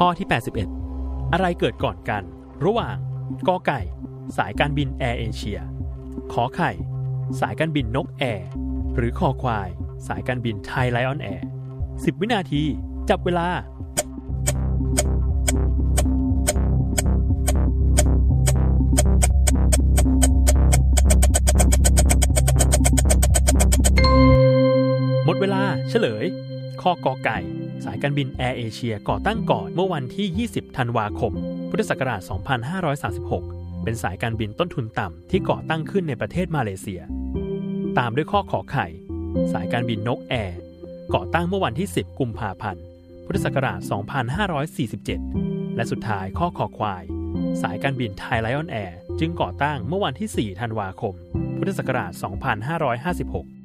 ข้อที่ 81 อะไรเกิดก่อนกัน ระหว่างกอไก่ สายการบินแอร์เอเชีย ขอไข่ สายการบินนกแอร์หรือคอควาย สายการบินไทยไลออนแอร์10 วินาที จับเวลาหมดเวลาเฉลย ข้อกอไก่ สายการบินแอร์เอเชียก่อตั้งก่อนเมื่อวันที่ 20 ธันวาคม พุทธศักราช 2536 เป็นสายการบินต้นทุนต่ำที่ก่อตั้งขึ้นในประเทศมาเลเซีย ตามด้วยข้อขอไข่ สายการบินนกแอร์ก่อตั้งเมื่อวันที่ 10 กุมภาพันธ์ พุทธศักราช 2547 และสุดท้ายข้อคอควาย สายการบินไทยไลออนแอร์จึงก่อตั้งเมื่อวันที่ 4 ธันวาคม พุทธศักราช 2556